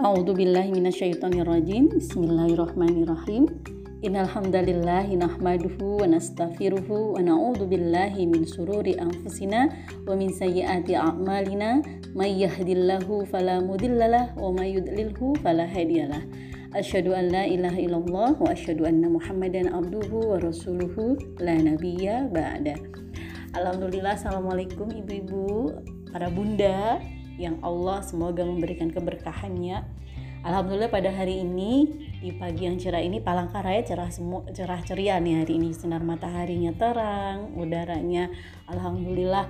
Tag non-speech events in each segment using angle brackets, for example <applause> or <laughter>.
A'udzu billahi minasyaitonir rajim. Bismillahirrahmanirrahim. Innal hamdalillah nahmaduhu wa nastaghfiruhu wa na'udzu billahi min sururi anfusina wa min sayyiati a'malina may yahdihillahu fala mudhillalah wa may yudlilhu fala hadiyalah. Asyhadu an la ilaha illallah wa asyhadu anna Muhammadan abduhu wa rasuluhu la nabiyya ba'da. Alhamdulillah, Assalamualaikum ibu-ibu, para bunda yang Allah semoga memberikan keberkahannya. Alhamdulillah pada hari ini di pagi yang cerah ini Palangkaraya cerah semua cerah ceria nih hari ini sinar mataharinya terang, udaranya alhamdulillah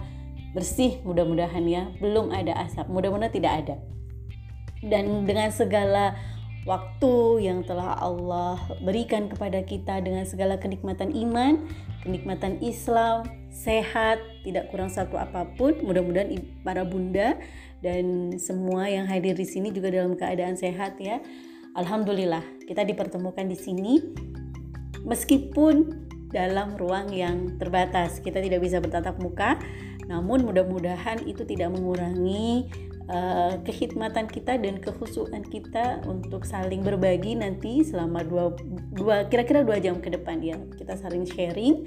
bersih mudah-mudahan ya. Belum ada asap, mudah-mudahan tidak ada. Dan dengan segala waktu yang telah Allah berikan kepada kita dengan segala kenikmatan iman, kenikmatan Islam, sehat, tidak kurang satu apa pun. Mudah-mudahan para bunda dan semua yang hadir di sini juga dalam keadaan sehat ya. Alhamdulillah, kita dipertemukan di sini meskipun dalam ruang yang terbatas. Kita tidak bisa bertatap muka, namun mudah-mudahan itu tidak mengurangi uh, kekhidmatan kita dan kehusuan kita untuk saling berbagi nanti selama dua, dua kira-kira dua jam ke depan ya kita saling sharing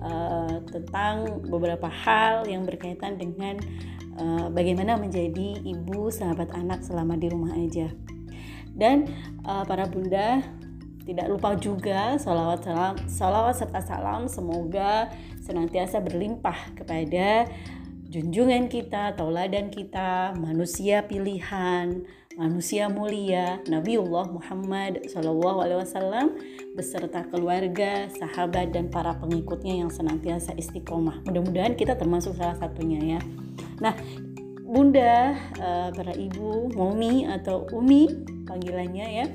uh, tentang beberapa hal yang berkaitan dengan uh, bagaimana menjadi ibu sahabat anak selama di rumah aja dan uh, para bunda tidak lupa juga salawat salam salawat serta salam semoga senantiasa berlimpah kepada junjungan kita, tauladan kita, manusia pilihan, manusia mulia, Nabiullah Muhammad Wasallam beserta keluarga, sahabat dan para pengikutnya yang senantiasa istiqomah. Mudah-mudahan kita termasuk salah satunya ya. Nah, Bunda, uh, para ibu, momi atau umi panggilannya ya.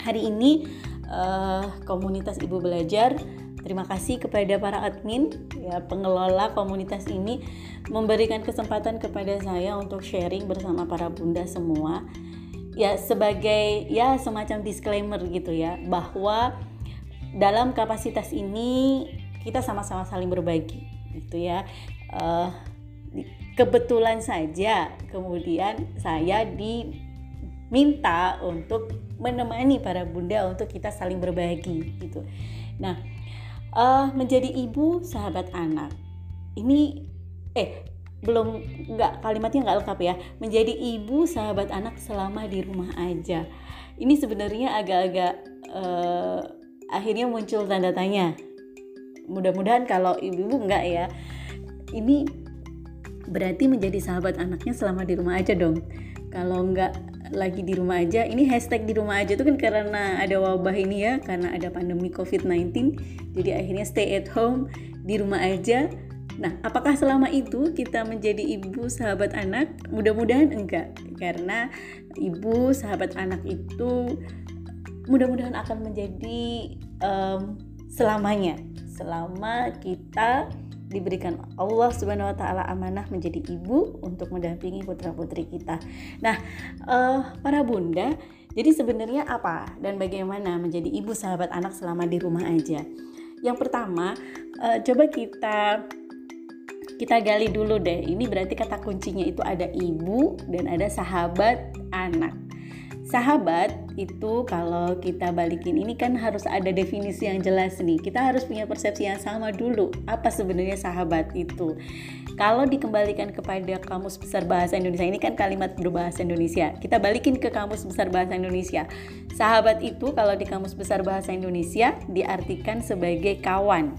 Hari ini uh, komunitas ibu belajar Terima kasih kepada para admin ya pengelola komunitas ini memberikan kesempatan kepada saya untuk sharing bersama para bunda semua. Ya sebagai ya semacam disclaimer gitu ya bahwa dalam kapasitas ini kita sama-sama saling berbagi gitu ya. Uh, kebetulan saja kemudian saya diminta untuk menemani para bunda untuk kita saling berbagi gitu. Nah, uh, menjadi ibu sahabat anak ini eh belum nggak kalimatnya nggak lengkap ya. Menjadi ibu sahabat anak selama di rumah aja. Ini sebenarnya agak-agak uh, akhirnya muncul tanda tanya. Mudah-mudahan kalau ibu-ibu enggak ya. Ini berarti menjadi sahabat anaknya selama di rumah aja dong. Kalau enggak lagi di rumah aja ini hashtag di rumah aja tuh kan karena ada wabah ini ya karena ada pandemi covid-19 jadi akhirnya stay at home di rumah aja. Nah apakah selama itu kita menjadi ibu sahabat anak? Mudah-mudahan enggak karena ibu sahabat anak itu mudah-mudahan akan menjadi um, selamanya. Selama kita diberikan Allah Subhanahu wa taala amanah menjadi ibu untuk mendampingi putra-putri kita. Nah, uh, para bunda, jadi sebenarnya apa dan bagaimana menjadi ibu sahabat anak selama di rumah aja? Yang pertama, uh, coba kita kita gali dulu deh. Ini berarti kata kuncinya itu ada ibu dan ada sahabat anak. Sahabat itu kalau kita balikin ini kan harus ada definisi yang jelas nih. Kita harus punya persepsi yang sama dulu. Apa sebenarnya sahabat itu? Kalau dikembalikan kepada Kamus Besar Bahasa Indonesia ini kan kalimat berbahasa Indonesia. Kita balikin ke Kamus Besar Bahasa Indonesia. Sahabat itu kalau di Kamus Besar Bahasa Indonesia diartikan sebagai kawan,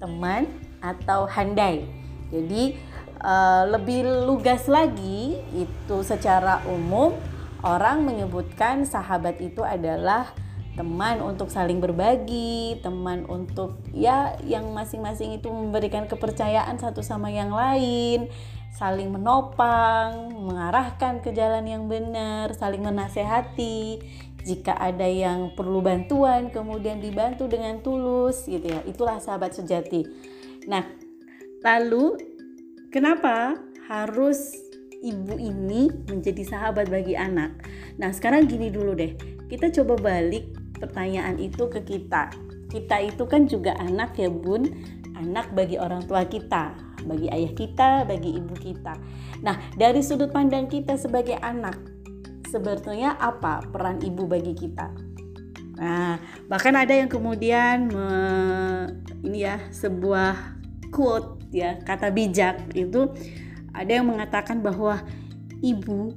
teman atau handai. Jadi uh, lebih lugas lagi itu secara umum orang menyebutkan sahabat itu adalah teman untuk saling berbagi, teman untuk ya yang masing-masing itu memberikan kepercayaan satu sama yang lain, saling menopang, mengarahkan ke jalan yang benar, saling menasehati. Jika ada yang perlu bantuan, kemudian dibantu dengan tulus gitu ya. Itulah sahabat sejati. Nah, lalu kenapa harus ibu ini menjadi sahabat bagi anak. Nah, sekarang gini dulu deh. Kita coba balik pertanyaan itu ke kita. Kita itu kan juga anak ya, Bun. Anak bagi orang tua kita, bagi ayah kita, bagi ibu kita. Nah, dari sudut pandang kita sebagai anak, sebetulnya apa peran ibu bagi kita nah bahkan ada yang kemudian me, ini ya sebuah quote ya kata bijak itu ada yang mengatakan bahwa ibu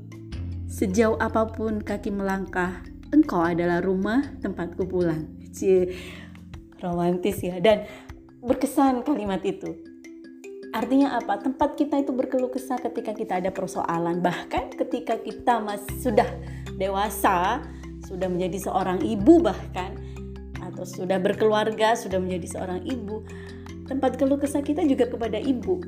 sejauh apa pun kaki melangkah engkau adalah rumah tempatku pulang Cie, romantis ya dan berkesan kalimat itu Artinya apa? Tempat kita itu berkeluh kesah ketika kita ada persoalan. Bahkan ketika kita masih sudah dewasa, sudah menjadi seorang ibu bahkan atau sudah berkeluarga, sudah menjadi seorang ibu, tempat keluh kesah kita juga kepada ibu.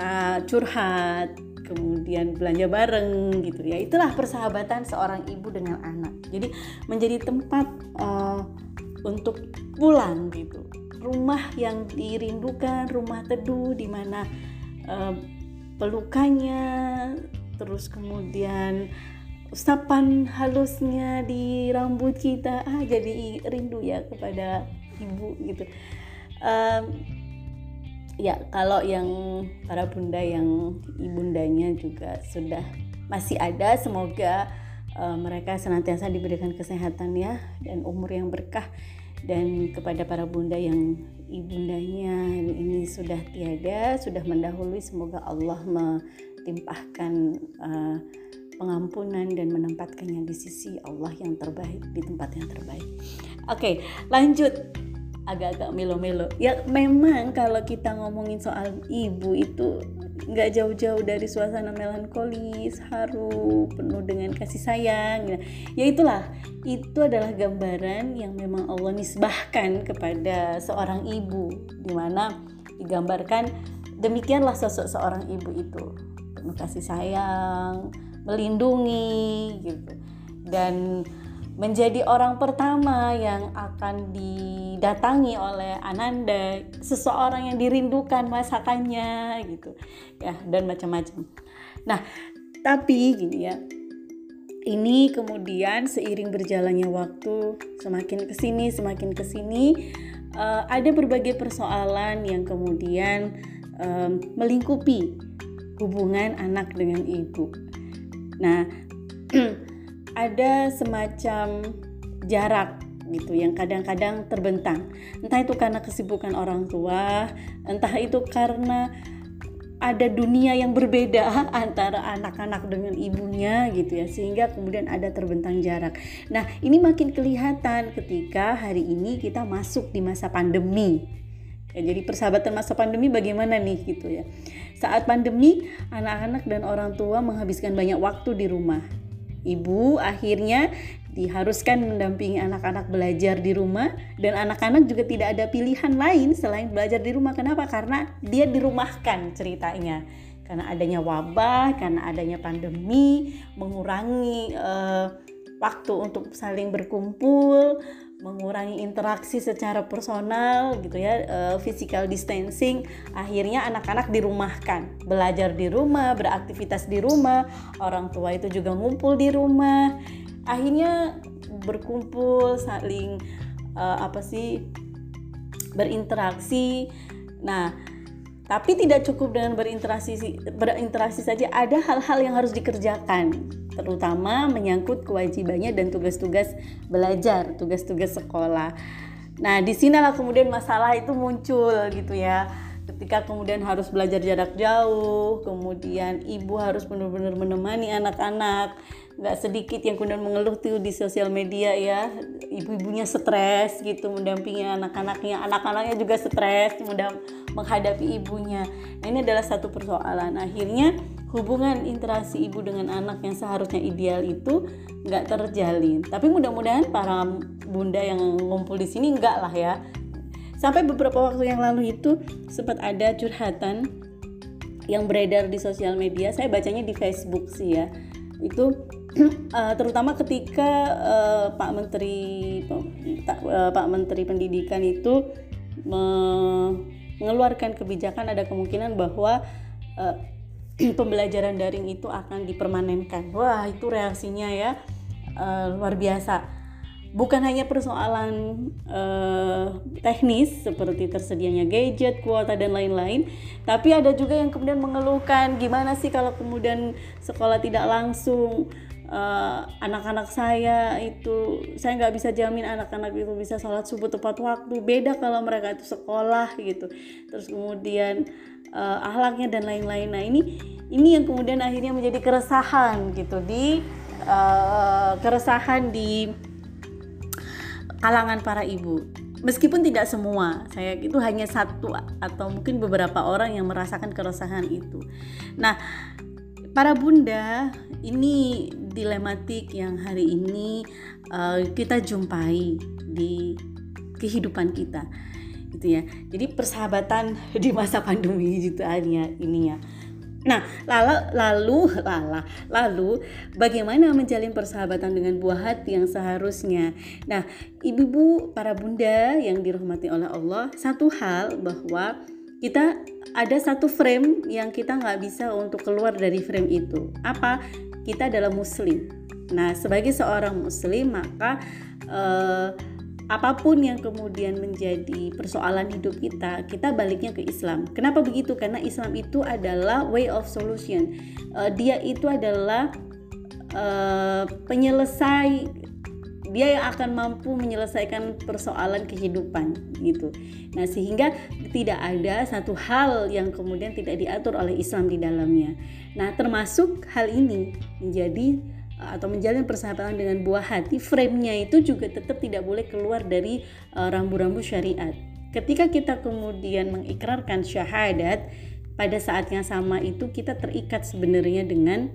Kita curhat, kemudian belanja bareng gitu ya. Itulah persahabatan seorang ibu dengan anak. Jadi menjadi tempat uh, untuk pulang gitu rumah yang dirindukan, rumah teduh di mana uh, pelukannya, terus kemudian usapan halusnya di rambut kita, ah jadi rindu ya kepada ibu gitu. Um, ya kalau yang para bunda yang ibundanya juga sudah masih ada, semoga uh, mereka senantiasa diberikan kesehatan ya dan umur yang berkah dan kepada para bunda yang ibundanya ini sudah tiada sudah mendahului semoga Allah melimpahkan uh, pengampunan dan menempatkannya di sisi Allah yang terbaik di tempat yang terbaik. Oke, okay, lanjut agak-agak melo-melo. Ya memang kalau kita ngomongin soal ibu itu nggak jauh-jauh dari suasana melankolis, haru, penuh dengan kasih sayang. Ya, itulah, itu adalah gambaran yang memang Allah nisbahkan kepada seorang ibu, di mana digambarkan demikianlah sosok seorang ibu itu penuh kasih sayang, melindungi gitu, dan menjadi orang pertama yang akan didatangi oleh Ananda, seseorang yang dirindukan masakannya gitu. Ya, dan macam-macam. Nah, tapi gini ya. Ini kemudian seiring berjalannya waktu semakin ke sini semakin ke sini uh, ada berbagai persoalan yang kemudian um, melingkupi hubungan anak dengan ibu. Nah, <clears throat> ada semacam jarak gitu yang kadang-kadang terbentang. Entah itu karena kesibukan orang tua, entah itu karena ada dunia yang berbeda <laughs> antara anak-anak dengan ibunya gitu ya sehingga kemudian ada terbentang jarak. Nah, ini makin kelihatan ketika hari ini kita masuk di masa pandemi. Ya, jadi persahabatan masa pandemi bagaimana nih gitu ya. Saat pandemi, anak-anak dan orang tua menghabiskan banyak waktu di rumah Ibu akhirnya diharuskan mendampingi anak-anak belajar di rumah dan anak-anak juga tidak ada pilihan lain selain belajar di rumah. Kenapa? Karena dia dirumahkan ceritanya. Karena adanya wabah, karena adanya pandemi, mengurangi uh, waktu untuk saling berkumpul, mengurangi interaksi secara personal gitu ya uh, physical distancing. Akhirnya anak-anak dirumahkan. Belajar di rumah beraktivitas di rumah orang tua itu juga ngumpul di rumah. Akhirnya berkumpul saling uh, apa sih berinteraksi. Nah tapi tidak cukup dengan berinteraksi berinteraksi saja ada hal-hal yang harus dikerjakan terutama menyangkut kewajibannya dan tugas-tugas belajar, tugas-tugas sekolah. Nah, di sinilah kemudian masalah itu muncul gitu ya. Ketika kemudian harus belajar jarak jauh, kemudian ibu harus benar-benar menemani anak-anak. Gak sedikit yang kemudian mengeluh tuh di sosial media ya, ibu-ibunya stres gitu mendampingi anak-anaknya, anak-anaknya juga stres menghadapi ibunya. Nah, ini adalah satu persoalan. Akhirnya hubungan interaksi ibu dengan anak yang seharusnya ideal itu nggak terjalin. Tapi mudah-mudahan para bunda yang ngumpul di sini enggak lah ya. Sampai beberapa waktu yang lalu itu sempat ada curhatan yang beredar di sosial media. Saya bacanya di Facebook sih ya. Itu uh, terutama ketika uh, Pak Menteri uh, Pak Menteri Pendidikan itu mengeluarkan kebijakan ada kemungkinan bahwa uh, <clears throat> pembelajaran daring itu akan dipermanenkan. Wah, itu reaksinya ya uh, luar biasa. Bukan hanya persoalan uh, teknis seperti tersedianya gadget, kuota dan lain-lain, tapi ada juga yang kemudian mengeluhkan gimana sih kalau kemudian sekolah tidak langsung uh, anak-anak saya itu saya nggak bisa jamin anak-anak itu bisa sholat subuh tepat waktu. Beda kalau mereka itu sekolah gitu. Terus kemudian uh, ahlaknya dan lain-lain. Nah ini ini yang kemudian akhirnya menjadi keresahan gitu di uh, keresahan di kalangan para ibu. Meskipun tidak semua saya itu hanya satu atau mungkin beberapa orang yang merasakan keresahan itu. Nah para bunda ini dilematik yang hari ini uh, kita jumpai di kehidupan kita gitu ya jadi persahabatan di masa pandemi gitu ya ini ya Nah, lalu lalu lala, lalu bagaimana menjalin persahabatan dengan buah hati yang seharusnya? Nah, ibu-ibu, para bunda yang dirahmati oleh Allah, satu hal bahwa kita ada satu frame yang kita nggak bisa untuk keluar dari frame itu. Apa? Kita adalah muslim. Nah, sebagai seorang muslim maka eh, apa pun yang kemudian menjadi persoalan hidup kita, kita baliknya ke Islam. Kenapa begitu? Karena Islam itu adalah way of solution. Uh, dia itu adalah uh, penyelesai dia yang akan mampu menyelesaikan persoalan kehidupan gitu. Nah, sehingga tidak ada satu hal yang kemudian tidak diatur oleh Islam di dalamnya. Nah, termasuk hal ini menjadi atau menjalin persahabatan dengan buah hati, frame-nya itu juga tetap tidak boleh keluar dari uh, rambu-rambu syariat. Ketika kita kemudian mengikrarkan syahadat, pada saat yang sama itu kita terikat sebenarnya dengan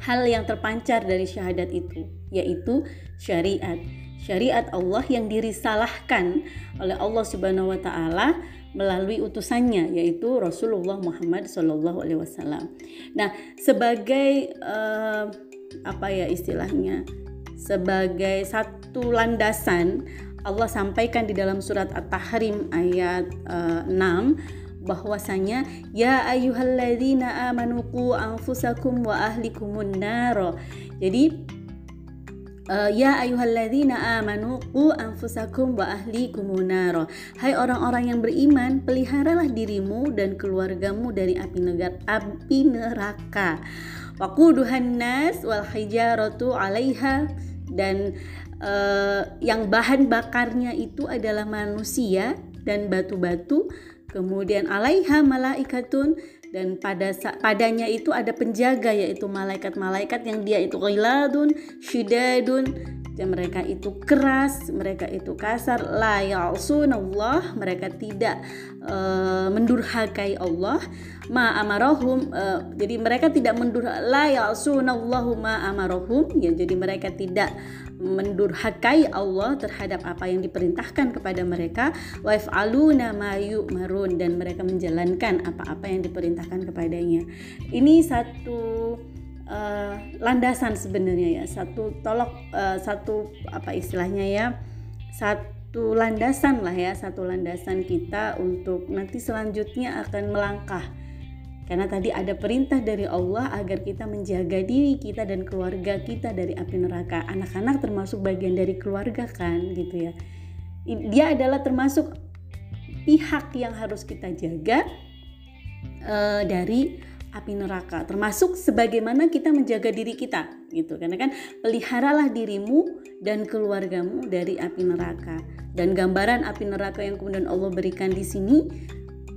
hal yang terpancar dari syahadat itu, yaitu syariat. Syariat Allah yang dirisalahkan oleh Allah Subhanahu wa taala melalui utusannya yaitu Rasulullah Muhammad Shallallahu alaihi wasallam. Nah, sebagai uh, apa ya istilahnya? Sebagai satu landasan Allah sampaikan di dalam surat At-Tahrim ayat uh, 6 bahwasanya ya ayyuhalladzina amanu qu anfusakum wa ahlikumun nar. Jadi ya ayyuhalladzina amanu qu anfusakum wa ahlikumun nar. Hai orang-orang yang beriman, peliharalah dirimu dan keluargamu dari api neraka. Api neraka. Waquduhan nas wal hijaratu 'alaiha dan uh, yang bahan bakarnya itu adalah manusia dan batu-batu Kemudian alaiha malaikatun dan pada padanya itu ada penjaga yaitu malaikat-malaikat yang dia itu ghiladun, syidadun. Dan mereka itu keras, mereka itu kasar, la ya'sunallah, mereka tidak uh, mendurhakai Allah, ma amarahum uh, jadi mereka tidak mendurhakai la ya'sunallahu ma ya jadi mereka tidak mendurhakai Allah terhadap apa yang diperintahkan kepada mereka. Wa yaf'aluna ma yu'marun dan mereka menjalankan apa-apa yang diperintahkan kepadanya. Ini satu uh, landasan sebenarnya ya, satu tolok uh, satu apa istilahnya ya, satu landasan lah ya, satu landasan kita untuk nanti selanjutnya akan melangkah karena tadi ada perintah dari Allah agar kita menjaga diri kita dan keluarga kita dari api neraka. Anak-anak termasuk bagian dari keluarga kan gitu ya. Dia adalah termasuk pihak yang harus kita jaga uh, dari api neraka termasuk sebagaimana kita menjaga diri kita gitu karena kan peliharalah dirimu dan keluargamu dari api neraka dan gambaran api neraka yang kemudian Allah berikan di sini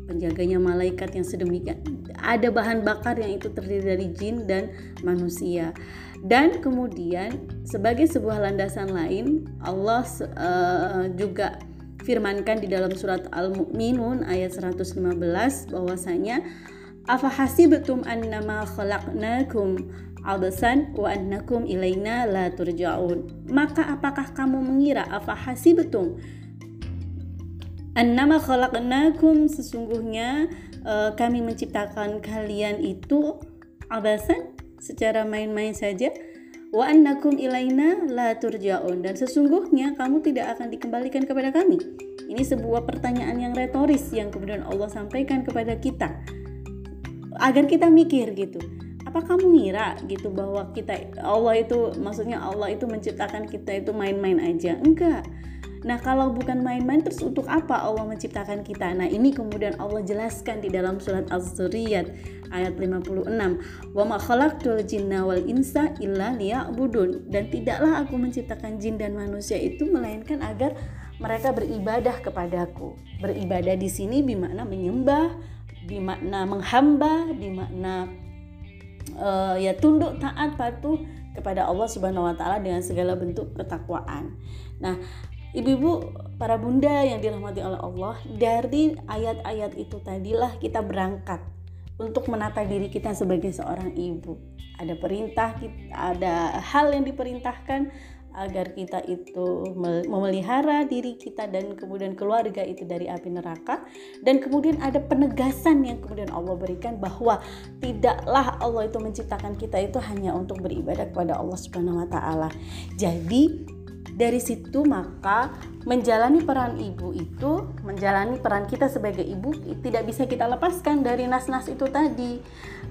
penjaganya malaikat yang sedemikian ada bahan bakar yang itu terdiri dari jin dan manusia. Dan kemudian sebagai sebuah landasan lain Allah uh, juga firmankan di dalam surat Al-Mu'minun ayat 115 bahwasanya afa hasibtum annama khalaqnakum abasan wa annakum ilaina la turja'un? Maka apakah kamu mengira afa hasibtum Annama khalaqnakum sesungguhnya uh, kami menciptakan kalian itu abasan secara main-main saja wa annakum ilaina la turja'un dan sesungguhnya kamu tidak akan dikembalikan kepada kami. Ini sebuah pertanyaan yang retoris yang kemudian Allah sampaikan kepada kita agar kita mikir gitu. Apa kamu ngira gitu bahwa kita Allah itu maksudnya Allah itu menciptakan kita itu main-main aja? Enggak Nah, kalau bukan main-main terus untuk apa Allah menciptakan kita? Nah, ini kemudian Allah jelaskan di dalam surat Az-Zuriyat ayat 56 wa ma khalaqtul jinna wal insa illa liya'budun dan tidaklah aku menciptakan jin dan manusia itu melainkan agar mereka beribadah kepadaku beribadah di sini bermakna menyembah bermakna menghamba bermakna uh, ya tunduk taat patuh kepada Allah Subhanahu wa taala dengan segala bentuk ketakwaan. Nah, Ibu-ibu, para bunda yang dirahmati oleh Allah, dari ayat-ayat itu tadilah kita berangkat untuk menata diri kita sebagai seorang ibu. Ada perintah, ada hal yang diperintahkan agar kita itu memelihara diri kita dan kemudian keluarga itu dari api neraka dan kemudian ada penegasan yang kemudian Allah berikan bahwa tidaklah Allah itu menciptakan kita itu hanya untuk beribadah kepada Allah Subhanahu wa taala. Jadi dari situ maka menjalani peran ibu itu menjalani peran kita sebagai ibu tidak bisa kita lepaskan dari nas-nas itu tadi.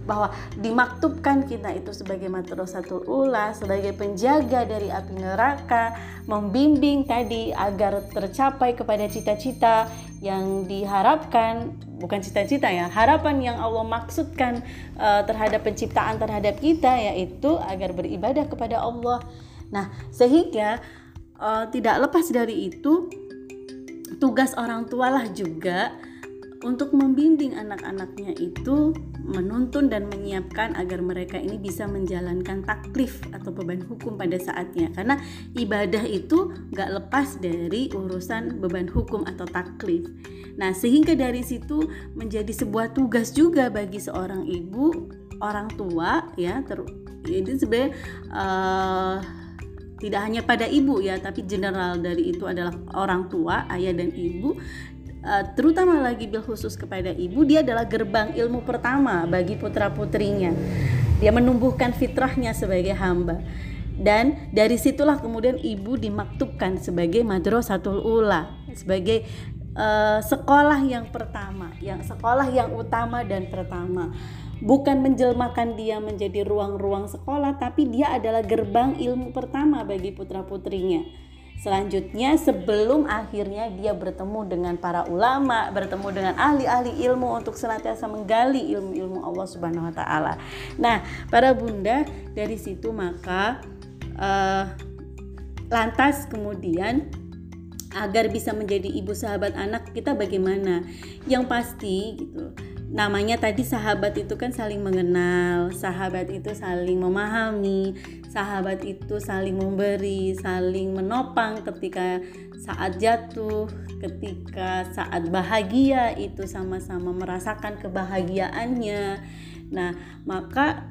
Bahwa dimaktubkan kita itu sebagai madrasatul ula sebagai penjaga dari api neraka membimbing tadi agar tercapai kepada cita-cita yang diharapkan bukan cita-cita ya harapan yang Allah maksudkan uh, terhadap penciptaan terhadap kita yaitu agar beribadah kepada Allah. Nah sehingga uh, tidak lepas dari itu tugas orang tua lah juga untuk membimbing anak-anaknya itu menuntun dan menyiapkan agar mereka ini bisa menjalankan taklif atau beban hukum pada saatnya. Karena ibadah itu gak lepas dari urusan beban hukum atau taklif. Nah sehingga dari situ menjadi sebuah tugas juga bagi seorang ibu orang tua ya ter ini sebenarnya uh, tidak hanya pada ibu ya tapi general dari itu adalah orang tua ayah dan ibu. Uh, terutama lagi bil khusus kepada ibu dia adalah gerbang ilmu pertama bagi putra putrinya dia menumbuhkan fitrahnya sebagai hamba. Dan dari situlah kemudian ibu dimaktubkan sebagai madrasatul ula sebagai uh, sekolah yang pertama yang sekolah yang utama dan pertama bukan menjelmakan dia menjadi ruang-ruang sekolah, tapi dia adalah gerbang ilmu pertama bagi putra-putrinya. Selanjutnya, sebelum akhirnya dia bertemu dengan para ulama, bertemu dengan ahli-ahli ilmu untuk senantiasa menggali ilmu-ilmu Allah Subhanahu wa taala. Nah, para bunda, dari situ maka uh, lantas kemudian agar bisa menjadi ibu sahabat anak kita bagaimana? Yang pasti gitu namanya tadi sahabat itu kan saling mengenal, sahabat itu saling memahami, sahabat itu saling memberi, saling menopang ketika saat jatuh, ketika saat bahagia itu sama-sama merasakan kebahagiaannya. Nah, maka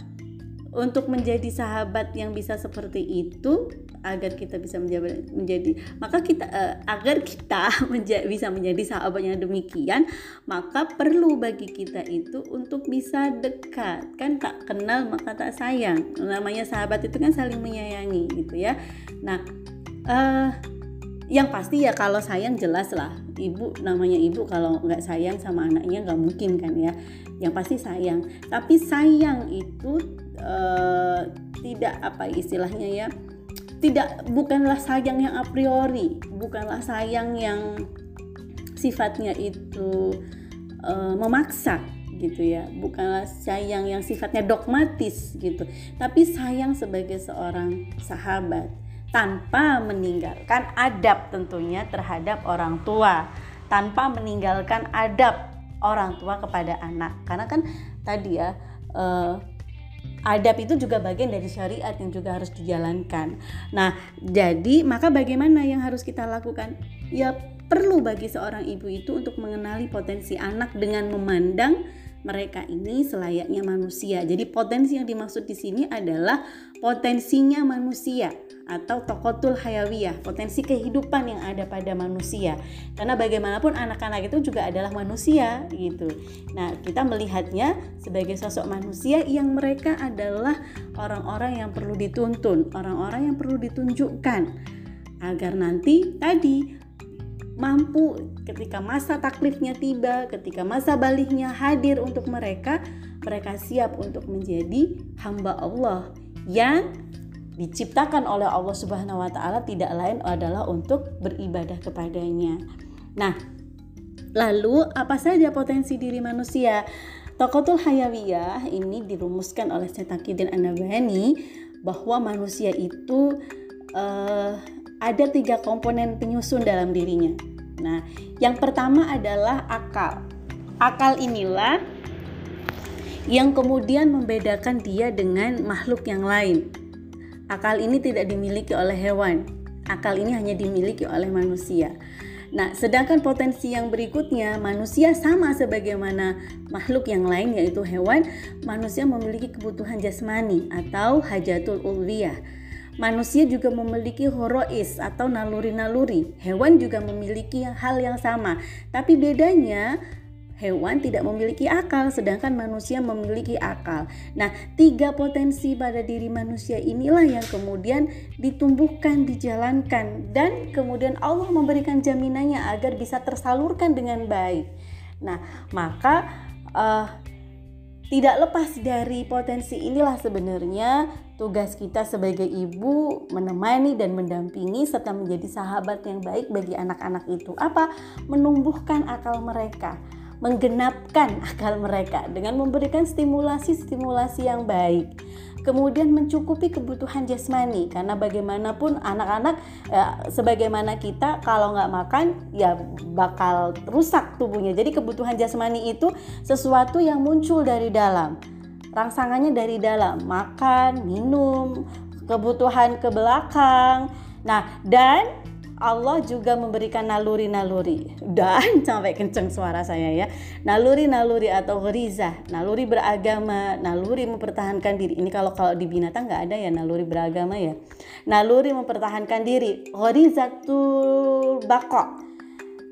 untuk menjadi sahabat yang bisa seperti itu agar kita bisa menjadi, menjadi maka kita uh, agar kita <laughs> menja, bisa menjadi sahabat yang demikian maka perlu bagi kita itu untuk bisa dekat. Kan tak kenal maka tak sayang. Namanya sahabat itu kan saling menyayangi gitu ya. Nah uh, yang pasti ya kalau sayang jelas lah. Ibu namanya ibu kalau nggak sayang sama anaknya nggak mungkin kan ya. Yang pasti sayang. Tapi sayang itu uh, tidak apa istilahnya ya tidak bukanlah sayang yang a priori, bukanlah sayang yang sifatnya itu uh, memaksa gitu ya, bukanlah sayang yang sifatnya dogmatis gitu, tapi sayang sebagai seorang sahabat tanpa meninggalkan adab tentunya terhadap orang tua, tanpa meninggalkan adab orang tua kepada anak. Karena kan tadi ya uh, adab itu juga bagian dari syariat yang juga harus dijalankan. Nah, jadi maka bagaimana yang harus kita lakukan? Ya perlu bagi seorang ibu itu untuk mengenali potensi anak dengan memandang mereka ini selayaknya manusia. Jadi potensi yang dimaksud di sini adalah potensinya manusia atau tokotul hayawiyah, potensi kehidupan yang ada pada manusia. Karena bagaimanapun anak-anak itu juga adalah manusia gitu. Nah, kita melihatnya sebagai sosok manusia yang mereka adalah orang-orang yang perlu dituntun, orang-orang yang perlu ditunjukkan agar nanti tadi mampu ketika masa taklifnya tiba, ketika masa baliknya hadir untuk mereka, mereka siap untuk menjadi hamba Allah yang diciptakan oleh Allah Subhanahu wa taala tidak lain adalah untuk beribadah kepadanya. Nah, lalu apa saja potensi diri manusia? Tokotul Hayawiyah ini dirumuskan oleh Syekh Anabani bahwa manusia itu uh, ada tiga komponen penyusun dalam dirinya. Nah, yang pertama adalah akal. Akal inilah yang kemudian membedakan dia dengan makhluk yang lain. Akal ini tidak dimiliki oleh hewan. Akal ini hanya dimiliki oleh manusia. Nah, sedangkan potensi yang berikutnya, manusia sama sebagaimana makhluk yang lain yaitu hewan, manusia memiliki kebutuhan jasmani atau hajatul ulwiyah. Manusia juga memiliki horois atau naluri-naluri. Hewan juga memiliki hal yang sama. Tapi bedanya Hewan tidak memiliki akal, sedangkan manusia memiliki akal. Nah, tiga potensi pada diri manusia inilah yang kemudian ditumbuhkan, dijalankan, dan kemudian Allah memberikan jaminannya agar bisa tersalurkan dengan baik. Nah, maka uh, tidak lepas dari potensi inilah sebenarnya tugas kita sebagai ibu menemani dan mendampingi serta menjadi sahabat yang baik bagi anak-anak itu. Apa? Menumbuhkan akal mereka menggenapkan <laughs> akal mereka dengan memberikan stimulasi-stimulasi yang baik. Kemudian mencukupi kebutuhan jasmani karena bagaimanapun anak-anak ya, sebagaimana kita kalau nggak makan ya bakal rusak tubuhnya. Jadi kebutuhan jasmani itu sesuatu yang muncul dari dalam. Rangsangannya dari dalam, makan, minum, kebutuhan ke belakang. Nah, dan Allah juga memberikan naluri-naluri. Dan <laughs> sampai kenceng suara saya ya. Naluri-naluri atau ghrizah naluri beragama. Naluri mempertahankan diri. Ini kalau kalau di binatang nggak ada ya naluri beragama ya. Naluri mempertahankan diri. Ghrizatul baqo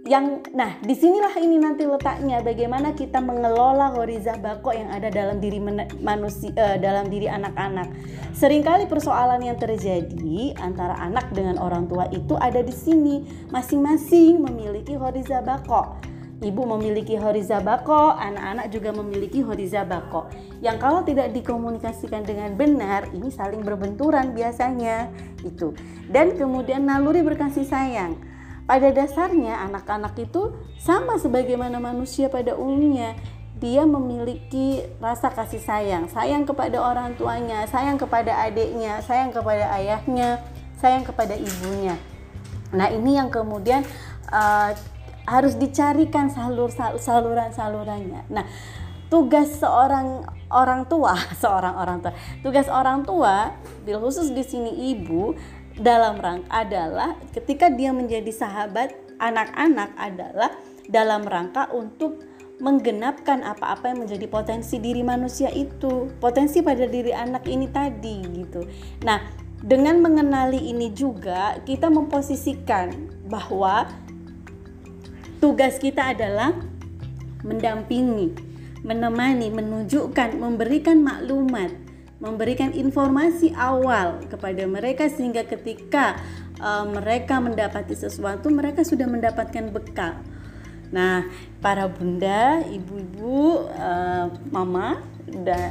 yang nah di sinilah ini nanti letaknya bagaimana kita mengelola horizah bako yang ada dalam diri manusia uh, dalam diri anak-anak. Seringkali persoalan yang terjadi antara anak dengan orang tua itu ada di sini. Masing-masing memiliki horizah bako ibu memiliki horizah bako anak-anak juga memiliki horizah bako yang kalau tidak dikomunikasikan dengan benar ini saling berbenturan biasanya. Itu. Dan kemudian naluri berkasih sayang pada dasarnya anak-anak itu sama sebagaimana manusia pada umumnya dia memiliki rasa kasih sayang, sayang kepada orang tuanya, sayang kepada adiknya, sayang kepada ayahnya, sayang kepada ibunya. Nah, ini yang kemudian uh, harus dicarikan salur saluran-salurannya. Nah, tugas seorang orang tua, <laughs> seorang orang tua, tugas orang tua, khusus di sini ibu dalam rangka adalah ketika dia menjadi sahabat anak-anak adalah dalam rangka untuk menggenapkan apa-apa yang menjadi potensi diri manusia itu, potensi pada diri anak ini tadi gitu. Nah, dengan mengenali ini juga kita memposisikan bahwa tugas kita adalah mendampingi, menemani, menunjukkan, memberikan maklumat memberikan informasi awal kepada mereka sehingga ketika uh, mereka mendapati sesuatu mereka sudah mendapatkan bekal. Nah, para bunda, ibu-ibu, uh, mama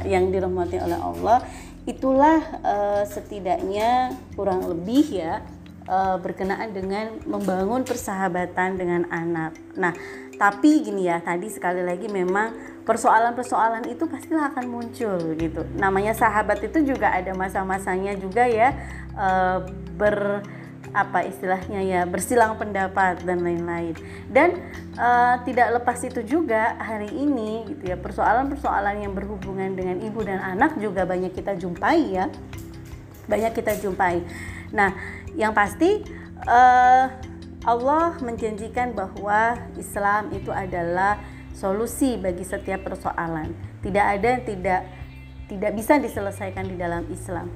yang dirahmati oleh Allah, itulah uh, setidaknya kurang lebih ya uh, berkenaan dengan membangun persahabatan dengan anak. Nah, tapi gini ya, tadi sekali lagi memang persoalan-persoalan itu pastilah akan muncul gitu. Namanya sahabat itu juga ada masa-masanya juga ya e, ber apa istilahnya ya bersilang pendapat dan lain-lain. Dan e, tidak lepas itu juga hari ini gitu ya persoalan-persoalan yang berhubungan dengan ibu dan anak juga banyak kita jumpai ya. Banyak kita jumpai. Nah yang pasti e, Allah menjanjikan bahwa Islam itu adalah solusi bagi setiap persoalan. Tidak ada yang tidak tidak bisa diselesaikan di dalam Islam.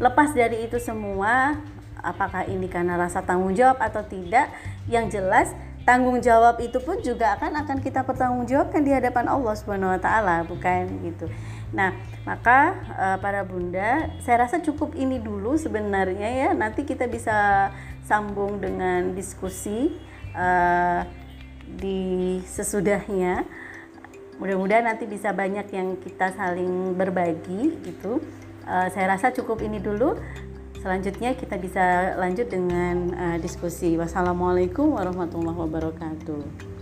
Lepas dari itu semua, apakah ini karena rasa tanggung jawab atau tidak, yang jelas tanggung jawab itu pun juga akan akan kita pertanggungjawabkan di hadapan Allah Subhanahu wa taala, bukan gitu. Nah, maka uh, para bunda, saya rasa cukup ini dulu sebenarnya ya. Nanti kita bisa sambung dengan diskusi uh, di sesudahnya. Mudah-mudahan nanti bisa banyak yang kita saling berbagi gitu. Uh, saya rasa cukup ini dulu. Selanjutnya kita bisa lanjut dengan uh, diskusi. Wassalamualaikum warahmatullahi wabarakatuh